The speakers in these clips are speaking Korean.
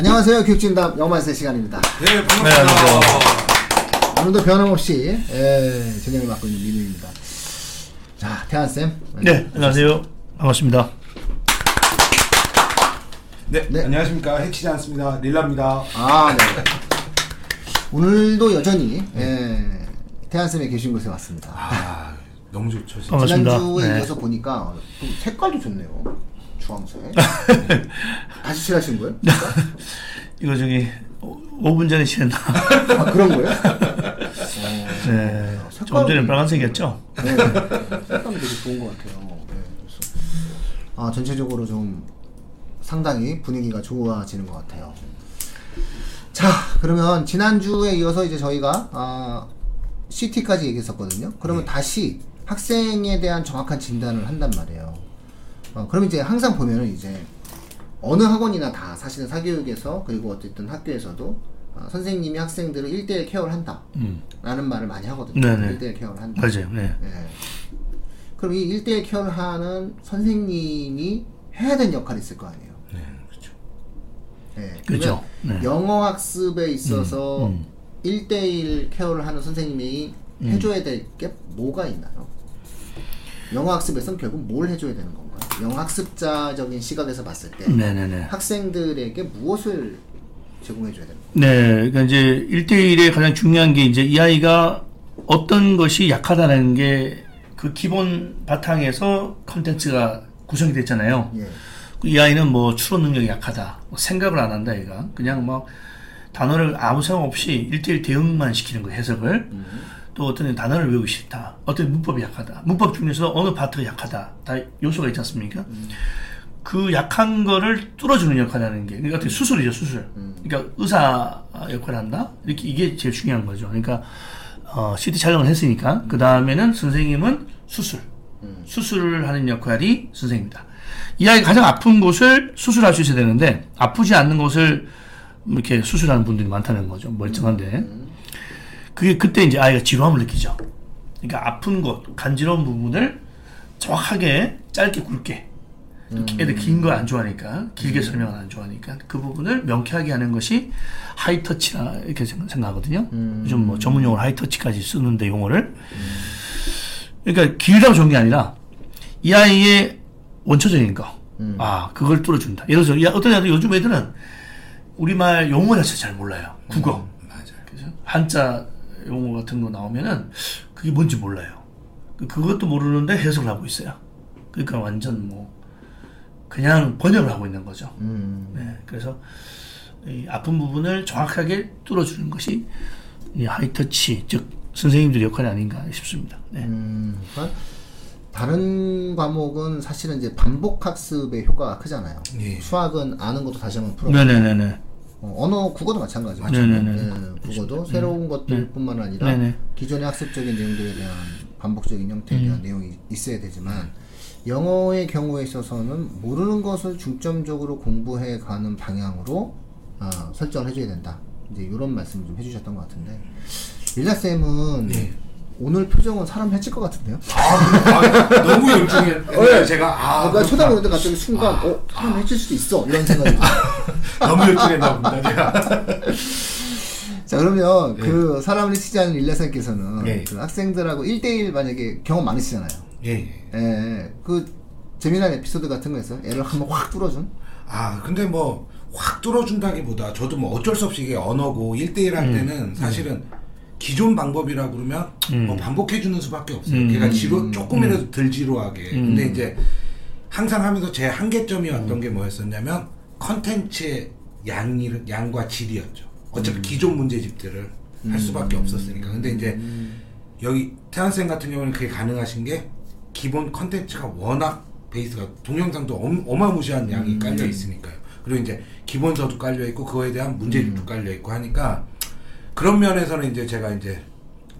안녕하세요. 교육진담 영만세 시간입니다. 네, 반갑습니다. 오늘도 변함없이 예, 진행을 맡고 있는 민우입니다. 자, 태한쌤. 네, 안녕하세요. 반갑습니다. 네, 네. 안녕하십니까. 해치지 않습니다. 릴라입니다. 아, 네. 오늘도 여전히 예, 태한쌤이 계신 곳에 왔습니다. 아, 너무 좋죠. 진짜. 반갑습니다. 지난주에 네. 이어서 보니까 좀 색깔도 좋네요. 주황색. 다시 칠하신 거예요? 이거 저기 5분 전에 칠했나? 아, 그런 거예요? 네. 색깔이- 조금 전에 빨간색이었죠? 네. 색감이 되게 좋은 것 같아요. 네, 그래서 아, 전체적으로 좀 상당히 분위기가 좋아지는 것 같아요. 자, 그러면 지난주에 이어서 이제 저희가 아, CT까지 얘기했었거든요. 그러면 다시 학생에 대한 정확한 진단을 한단 말이에요. 어, 그럼 이제 항상 보면은 이제 어느 학원이나 다 사실은 사교육에서 그리고 어쨌든 학교에서도 아, 선생님이 학생들을 1대1 케어를 한다. 음. 라는 말을 많이 하거든요. 네네. 1대1 케어를 한다. 맞아요. 네. 예. 그럼 이 1대1 케어를 하는 선생님이 해야 되는 역할이 있을 거 아니에요. 네, 그렇죠. 예. 그렇죠. 네. 영어 학습에 있어서 음, 음. 1대1 케어를 하는 선생님이 해줘야 될 게 뭐가 있나요? 영어 학습에서는 결국 뭘 해줘야 되는 건가요? 영어 학습자적인 시각에서 봤을 때 네네네. 학생들에게 무엇을 제공해 줘야 되는 거예요? 네, 그러니까 이제 1대1의 가장 중요한 게 이제 이 아이가 어떤 것이 약하다는 게 그 기본 바탕에서 컨텐츠가 구성이 됐잖아요. 예. 이 아이는 뭐 추론 능력이 약하다. 뭐 생각을 안 한다, 얘가. 그냥 막 단어를 아무 생각 없이 1대1 대응만 시키는 거, 해석을. 또 어떤 단어를 외우기 싫다. 어떤 문법이 약하다. 문법 중에서 어느 파트가 약하다. 다 요소가 있지 않습니까? 그 약한 거를 뚫어주는 역할을 하는 게, 그러니까 어떻게 수술이죠, 수술. 그러니까 의사 역할을 한다? 이렇게, 이게 제일 중요한 거죠. 그러니까, 어, CT 촬영을 했으니까, 그 다음에는 선생님은 수술. 수술을 하는 역할이 선생님이다. 이 아이가 가장 아픈 곳을 수술할 수 있어야 되는데, 아프지 않는 곳을 이렇게 수술하는 분들이 많다는 거죠. 멀쩡한데. 그게 그때 이제 아이가 지루함을 느끼죠. 그러니까 아픈 곳, 간지러운 부분을 정확하게 짧게 굵게 애들 긴 거 안 좋아하니까 길게 설명을 안 좋아하니까 그 부분을 명쾌하게 하는 것이 하이터치라 이렇게 생각- 생각하거든요. 요즘 뭐 전문 용어로 하이터치까지 쓰는데 용어를 그러니까 길다고 좋은 게 아니라 이 아이의 원초적인 거, 아 그걸 뚫어준다. 예를 들어서 야, 어떤 애들 요즘 애들은 우리말 용어 자체 잘 몰라요. 국어. 맞아요. 그죠? 한자 용어 같은 거 나오면은 그게 뭔지 몰라요. 그- 그것도 모르는데 해석을 하고 있어요. 그러니까 완전 뭐 그냥 번역을 하고 있는 거죠. 음. 네, 그래서 이 아픈 부분을 정확하게 뚫어주는 것이 이 하이터치 즉 선생님들의 역할이 아닌가 싶습니다. 네. 음, 그러니까 다른 과목은 사실은 이제 반복 학습의 효과가 크잖아요. 예. 수학은 아는 것도 다시 한번 풀어. 네네네네. 어, 언어 국어도 마찬가지고. 네네네. 예, 국어도 새로운 것들뿐만 아니라 네네. 기존의 학습적인 내용들에 대한 반복적인 형태에 음. 대한 내용이 있어야 되지만 영어의 경우에 있어서는 모르는 것을 중점적으로 공부해 가는 방향으로 어, 설정을 해줘야 된다. 이제 이런 말씀을 좀 해주셨던 것 같은데 일라 쌤은 네. 오늘 표정은 사람 해칠 것 같은데요? 아, 너무 열중해. 제가 아, 아까 쳐다보는데 갑자기 순간 어 사람 해칠 수도 있어 이런 생각이 들어요. 너무 열중했나 봅니다. 제가. 자 그러면 그 사람을 해치지 않은 일라쌤께서는 예. 그 학생들하고 1대1 만약에 경험 많으시잖아요. 예, 예. 예, 그 재미난 에피소드 같은 거 있어요? 애를 한번 확 뚫어준? 아, 근데 뭐 확 뚫어준다기보다 저도 뭐 어쩔 수 없이 이게 언어고 1대1 할 때는 사실은 기존 방법이라 그러면 뭐 반복해주는 수밖에 없어요. 음. 걔가 지루, 조금이라도 덜 지루하게. 근데 이제 항상 하면서 제 한계점이 왔던 게 뭐였었냐면 컨텐츠의 양이, 양과 질이었죠. 어차피 기존 문제집들을 할 수밖에 없었으니까. 근데 이제 여기 태완쌤 같은 경우는 그게 가능하신 게 기본 컨텐츠가 워낙 베이스가 동영상도 엄, 어마 무시한 양이 깔려 있으니까요. 그리고 이제 기본서도 깔려 있고 그거에 대한 문제집도 깔려 있고 하니까 그런 면에서는 이제 제가 이제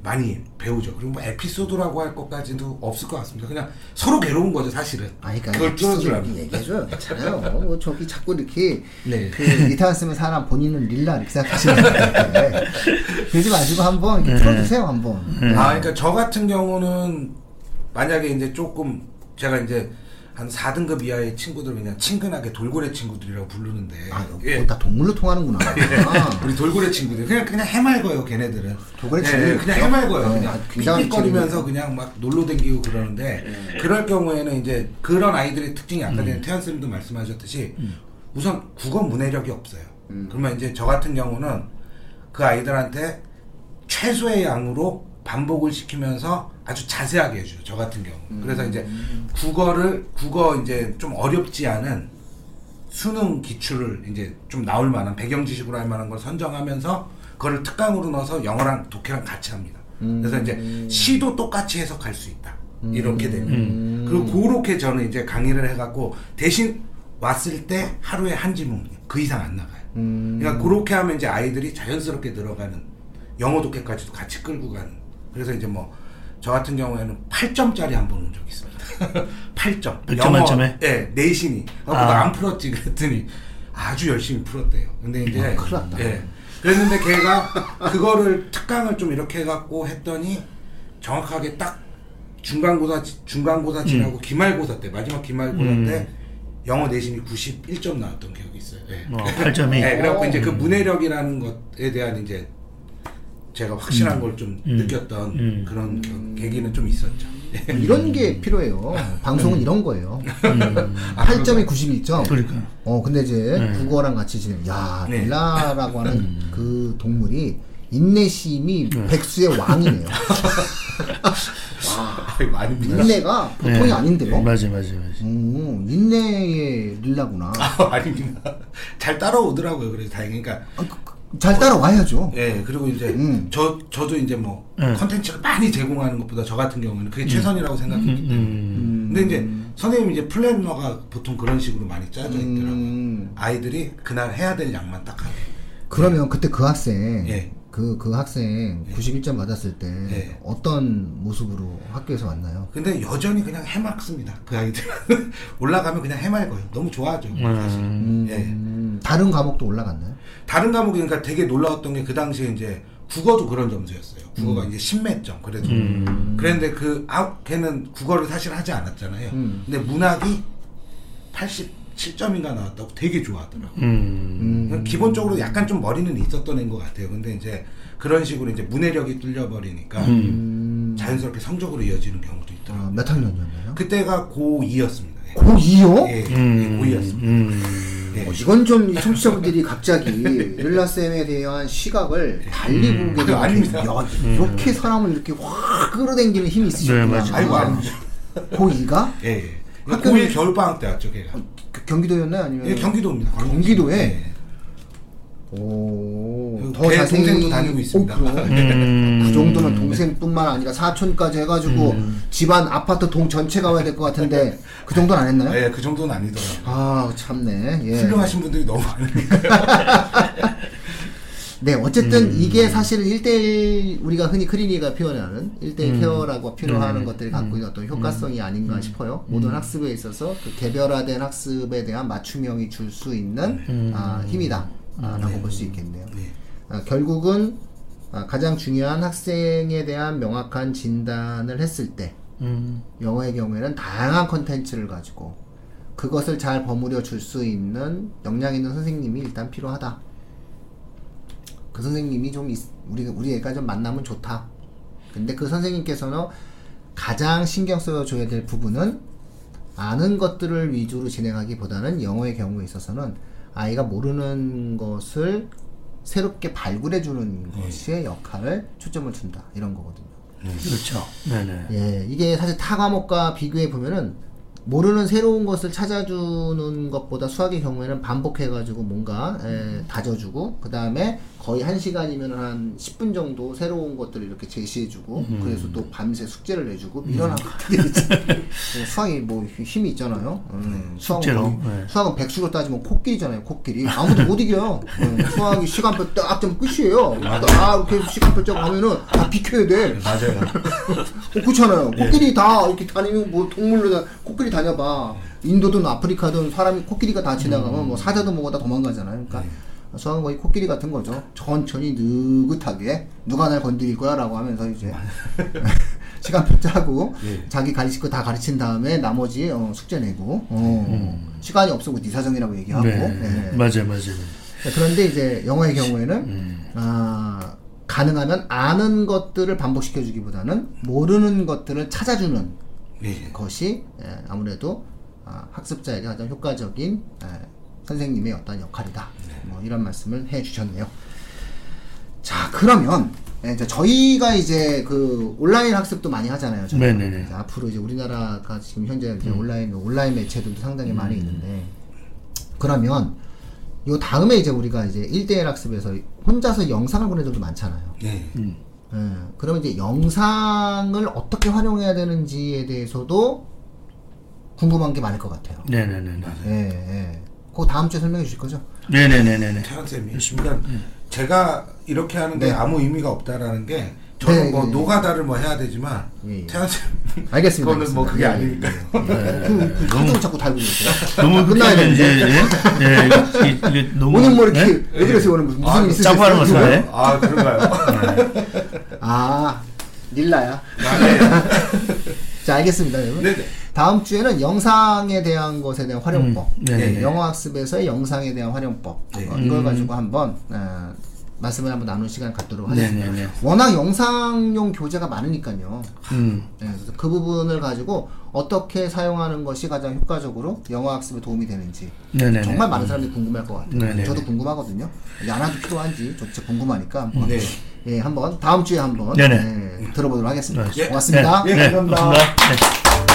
많이 배우죠. 그리고 뭐 에피소드라고 할 것까지도 없을 것 같습니다. 그냥 서로 괴로운 거죠, 사실은. 아니 그러니까 그걸. 이렇게 얘기해줘요. 괜찮아요. 뭐 저기 자꾸 이렇게 네. 그 리타안 쓰면 사람 본인은 릴라 이렇게 생각하시는 건데 그러지 마시고 한번 이렇게 풀어주세요 한번. 네. 아, 그러니까 저 같은 경우는 만약에 이제 조금 제가 이제 한 4등급 이하의 친구들 그냥 친근하게 돌고래 친구들이라고 부르는데. 아, 예. 그거 다 동물로 통하는구나. 아, 우리 돌고래 친구들. 그냥 그냥 해맑어요 걔네들은. 돌고래 예, 친구들 그냥 있죠? 해맑어요. 어, 그냥 굉장히 삑삑거리면서 그냥 막 놀러 댕기고 그러는데 그럴 경우에는 이제 그런 아이들의 특징이 아까 전에 태연 쌤도 말씀하셨듯이 우선 국어 문해력이 없어요. 그러면 이제 저 같은 경우는 그 아이들한테 최소의 양으로 반복을 시키면서 아주 자세하게 해줘요. 저 같은 경우. 그래서 이제 국어를 국어 이제 좀 어렵지 않은 수능 기출을 이제 좀 나올 만한 배경 지식으로 할 만한 걸 선정하면서 그거를 특강으로 넣어서 영어랑 독해랑 같이 합니다. 그래서 이제 시도 똑같이 해석할 수 있다. 이렇게 되면 그리고 그렇게 저는 이제 강의를 해갖고 대신 왔을 때 하루에 한 지문 그 이상 안 나가요. 그러니까 그렇게 하면 이제 아이들이 자연스럽게 들어가는 영어 독해까지도 같이 끌고 가는. 그래서 이제 뭐 저 같은 경우에는 8점짜리 한 번 온 적 있습니다. 8점. 100점 만점에? 예, 내신이. 아, 아. 나안 풀었지 그랬더니 아주 열심히 풀었대요. 근데 이제 아, 큰일 났다. 예. 그랬는데 걔가 그거를 특강을 좀 이렇게 해 갖고 했더니 정확하게 딱 중간고사 중간고사 지나고 음. 기말고사 때 마지막 기말고사 때 영어 내신이 91점 나왔던 기억이 있어요. 예. 어, 8점이. 네, 그래갖고 이제 그 문해력이라는 것에 대한 이제 제가 확실한 걸좀 음. 느꼈던 음. 그런 겨- 계기는 좀 있었죠. 예. 이런 게 필요해요. 방송은 이런 거예요. 아, 8점이 91점. 그러니까. 어, 근데 이제 네. 국어랑 같이 지내. 야, 네. 릴라라고 하는 그 동물이 인내심이 백수의 왕이네요. 아이고, 아닙니다. 인내가 보통이 네. 아닌데요. 맞아, 맞아, 맞아. 음, 인내의 릴라구나. 아, 아닙니다. 잘 따라오더라고요. 그래서 다행히 그러니까 아, 그- 그- 잘 따라와야죠. 예 그리고 이제 음. 저 저도 이제 뭐 네. 컨텐츠를 많이 제공하는 것보다 저 같은 경우는 그게 최선이라고 생각했기 때문에. 음. 근데 이제 선생님 이제 플래너가 보통 그런 식으로 많이 짜져 있더라고요. 음. 아이들이 그날 해야 될 양만 딱 하게. 그러면 그때 그 학생, 예. 그, 그 학생 91점 받았을 때 예. 어떤 모습으로 학교에서 왔나요? 근데 여전히 그냥 해맑습니다. 그 아이들은 올라가면 그냥 해맑어요. 너무 좋아하죠. 사실. 음. 예. 음, 다른 과목도 올라갔나요? 다른 과목이 그러니까 되게 놀라웠던 게 그 당시에 이제 국어도 그런 점수였어요. 국어가 이제 10몇 점 그래도 음. 그랬는데 그 아, 걔는 국어를 사실 하지 않았잖아요. 음. 근데 문학이 87점인가 나왔다고 되게 좋아하더라고요. 음. 기본적으로 약간 좀 머리는 있었던 애인 것 같아요. 근데 이제 그런 식으로 이제 문해력이 뚫려버리니까 음, 자연스럽게 성적으로 이어지는 경우도 있더라고요. 아, 몇 학년이었나요? 그때가 고2였습니다. 고2요? 예, 음. 고2였습니다. 음. 예. 어, 이건 좀이 청취자분들이 갑자기 릴라 쌤에 대한 시각을 달리 음. 보게 되는 아닙니다. 야, 이렇게 사람을 이렇게 확 끌어당기는 힘이 있으셨구나. 네. 아이고, 아닙니다. 고2가? 예, 예. 학교는- 고1 겨울 방학 때 왔죠, 걔가. 그 경기도였나요? 아니면? 예, 경기도입니다. 경기도에? 예. 오, 그더걔 자세히. 동생도 다니고 있습니다. 오, 그래요? 음. 그 정도면 동생뿐만 아니라 사촌까지 해가지고 집안 아파트 동 전체가 와야 될 것 같은데 그 정도는 안 했나요? 예, 그 정도는 아니더라고요. 아 참네. 예. 훌륭하신 분들이 너무 많으니까. 네, 어쨌든 음. 이게 사실은 1대1 우리가 흔히 크리니가 표현하는 1대1 음. 케어라고 필요하는 것들이 갖고 있는 어떤 효과성이 아닌가 음. 싶어요. 모든 학습에 있어서 그 개별화된 학습에 대한 맞춤형이 줄 수 있는 음. 아, 힘이다. 아, 라고 볼 수 있겠네요. 네. 아, 결국은 아, 가장 중요한 학생에 대한 명확한 진단을 했을 때 음. 영어의 경우에는 다양한 컨텐츠를 가지고 그것을 잘 버무려 줄 수 있는 역량 있는 선생님이 일단 필요하다. 그 선생님이 좀 있- 우리 우리 애가 좀 만나면 좋다. 근데 그 선생님께서는 가장 신경 써 줘야 될 부분은 아는 것들을 위주로 진행하기보다는 영어의 경우에 있어서는 아이가 모르는 것을 새롭게 발굴해 주는 것의 역할을 초점을 준다 이런 거거든요. 그렇죠. 네네. 예, 이게 사실 타 과목과 비교해 보면은 모르는 새로운 것을 찾아주는 것보다 수학의 경우에는 반복해가지고 뭔가 에, 다져주고 그 다음에 거의 한 시간이면 한 10분 정도 새로운 것들을 이렇게 제시해주고 그래서 또 밤새 숙제를 내주고 이런 학교들이 있잖아요. 예, 수학이 뭐 힘이 있잖아요. 음, 수학은, 숙제로, 거의- 네. 수학은 백수로 따지면 코끼리잖아요. 코끼리 아무도 못 이겨요. 음, 수학이 시간표 딱 좀 끝이에요. 딱 이렇게 시간표 쫙 하면은 다 비켜야 돼. 맞아요. 어, 그렇잖아요. 코끼리 다 이렇게 다니면 뭐 동물로 다 코끼리 다녀봐. 인도든 아프리카든 사람이 코끼리가 다 지나가면 뭐 사자도 뭐고 다 도망가잖아요. 그러니까 수학은 거의 코끼리 같은 거죠. 천천히 느긋하게 누가 날 건드릴 거야라고 하면서 이제 시간표 짜고 예. 자기 가르칠 거 다 가르친 다음에 나머지 어, 숙제 내고 어, 시간이 없으고 네 사정이라고 얘기하고 음. 네. 예. 맞아요, 맞아요. 자, 그런데 이제 영어의 경우에는 음. 아, 가능하면 아는 것들을 반복시켜주기보다는 모르는 것들을 찾아주는 예. 것이 예, 아무래도 아, 학습자에게 가장 효과적인 예, 선생님의 어떤 역할이다. 뭐 이런 말씀을 해 주셨네요. 자 그러면 예, 이제 저희가 이제 그 온라인 학습도 많이 하잖아요. 저희가. 네네네. 이제 앞으로 이제 우리나라가 지금 현재 이제 온라인 온라인 매체들도 상당히 많이 있는데 그러면 요 다음에 이제 우리가 이제 1대1 학습에서 혼자서 영상을 보낸 적도 많잖아요. 예. 예, 그러면 이제 영상을 어떻게 활용해야 되는지에 대해서도 궁금한 게 많을 것 같아요. 네네네. 예, 예. 그거 다음 주에 설명해 주실 거죠? 네네네네. 태환 쌤이 그러니까 제가 이렇게 하는 게 네. 아무 의미가 없다라는 게 저는 네, 뭐 예, 예. 노가다를 뭐 해야 되지만 예, 예. 태환 쌤 알겠습니다. 그거는 뭐 그게 알겠습니다. 아니니까요. 예, 예. 그, 그 카톡을 자꾸 달고 계세요. 너무 끝나야 그러면 이제 되는데. 예, 예, 이게, 이게 너무 오늘 뭐 이렇게 예? 왜 그러세요? 오늘 무슨 아, 일 있으세요? 하는 거? 좋아해? 아 그런가요? 아, 릴라야. 자, 알겠습니다. 여러분. 네네. 다음 주에는 영상에 대한 것에 대한 활용법, 음, 네네네. 예, 영어 학습에서의 영상에 대한 활용법 네. 어, 이걸 음. 가지고 한번 어, 말씀을 한번 나누는 시간 갖도록 하겠습니다. 네네네. 워낙 영상용 교재가 많으니까요. 음. 예, 그래서 그 부분을 가지고 어떻게 사용하는 것이 가장 효과적으로 영어 학습에 도움이 되는지 네네네. 정말 많은 사람들이 궁금할 것 같아요. 네네네. 저도 궁금하거든요. 하나도 필요한지 저 궁금하니까 한번, 네. 예, 한번 다음 주에 한번. 예, 들어보도록 하겠습니다. 네. 고맙습니다. 예, 네, 감사합니다. 고맙습니다. 네.